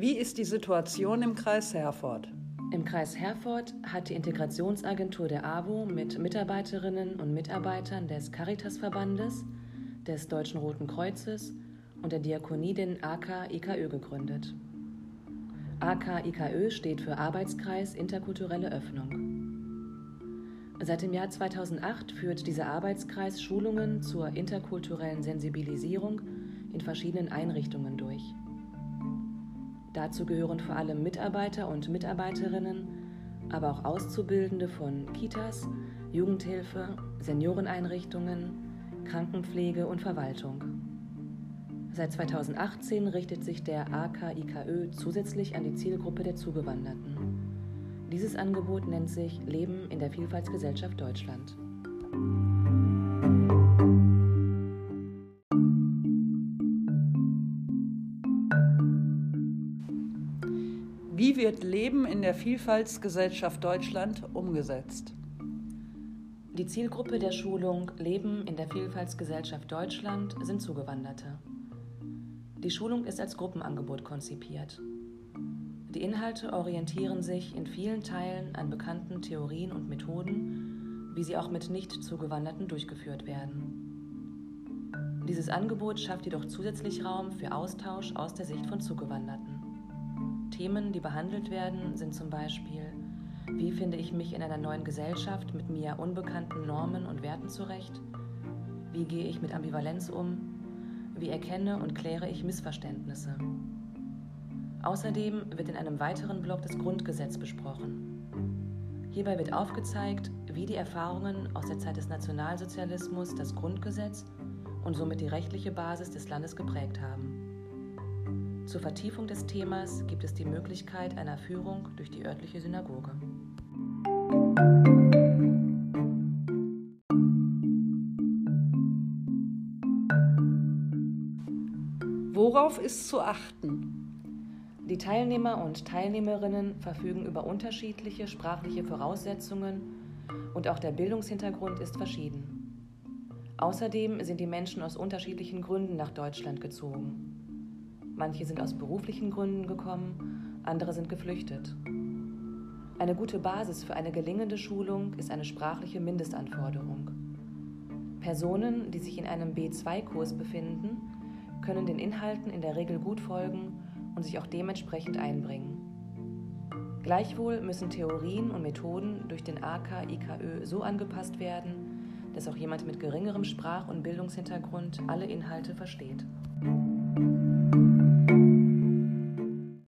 Wie ist die Situation im Kreis Herford? Im Kreis Herford hat die Integrationsagentur der AWO mit Mitarbeiterinnen und Mitarbeitern des Caritasverbandes, des Deutschen Roten Kreuzes und der Diakonie den AK-IKÖ gegründet. AK-IKÖ steht für Arbeitskreis Interkulturelle Öffnung. Seit dem Jahr 2008 führt dieser Arbeitskreis Schulungen zur interkulturellen Sensibilisierung in verschiedenen Einrichtungen durch. Dazu gehören vor allem Mitarbeiter und Mitarbeiterinnen, aber auch Auszubildende von Kitas, Jugendhilfe, Senioreneinrichtungen, Krankenpflege und Verwaltung. Seit 2018 richtet sich der AKIKÖ zusätzlich an die Zielgruppe der Zugewanderten. Dieses Angebot nennt sich Leben in der Vielfaltsgesellschaft Deutschland. Wie wird Leben in der Vielfaltsgesellschaft Deutschland umgesetzt? Die Zielgruppe der Schulung Leben in der Vielfaltsgesellschaft Deutschland sind Zugewanderte. Die Schulung ist als Gruppenangebot konzipiert. Die Inhalte orientieren sich in vielen Teilen an bekannten Theorien und Methoden, wie sie auch mit nicht Zugewanderten durchgeführt werden. Dieses Angebot schafft jedoch zusätzlich Raum für Austausch aus der Sicht von Zugewanderten. Themen, die behandelt werden, sind zum Beispiel, wie finde ich mich in einer neuen Gesellschaft mit mir unbekannten Normen und Werten zurecht? Wie gehe ich mit Ambivalenz um? Wie erkenne und kläre ich Missverständnisse? Außerdem wird in einem weiteren Block das Grundgesetz besprochen. Hierbei wird aufgezeigt, wie die Erfahrungen aus der Zeit des Nationalsozialismus das Grundgesetz und somit die rechtliche Basis des Landes geprägt haben. Zur Vertiefung des Themas gibt es die Möglichkeit einer Führung durch die örtliche Synagoge. Worauf ist zu achten? Die Teilnehmer und Teilnehmerinnen verfügen über unterschiedliche sprachliche Voraussetzungen und auch der Bildungshintergrund ist verschieden. Außerdem sind die Menschen aus unterschiedlichen Gründen nach Deutschland gezogen. Manche sind aus beruflichen Gründen gekommen, andere sind geflüchtet. Eine gute Basis für eine gelingende Schulung ist eine sprachliche Mindestanforderung. Personen, die sich in einem B2-Kurs befinden, können den Inhalten in der Regel gut folgen und sich auch dementsprechend einbringen. Gleichwohl müssen Theorien und Methoden durch den AK-IKÖ so angepasst werden, dass auch jemand mit geringerem Sprach- und Bildungshintergrund alle Inhalte versteht.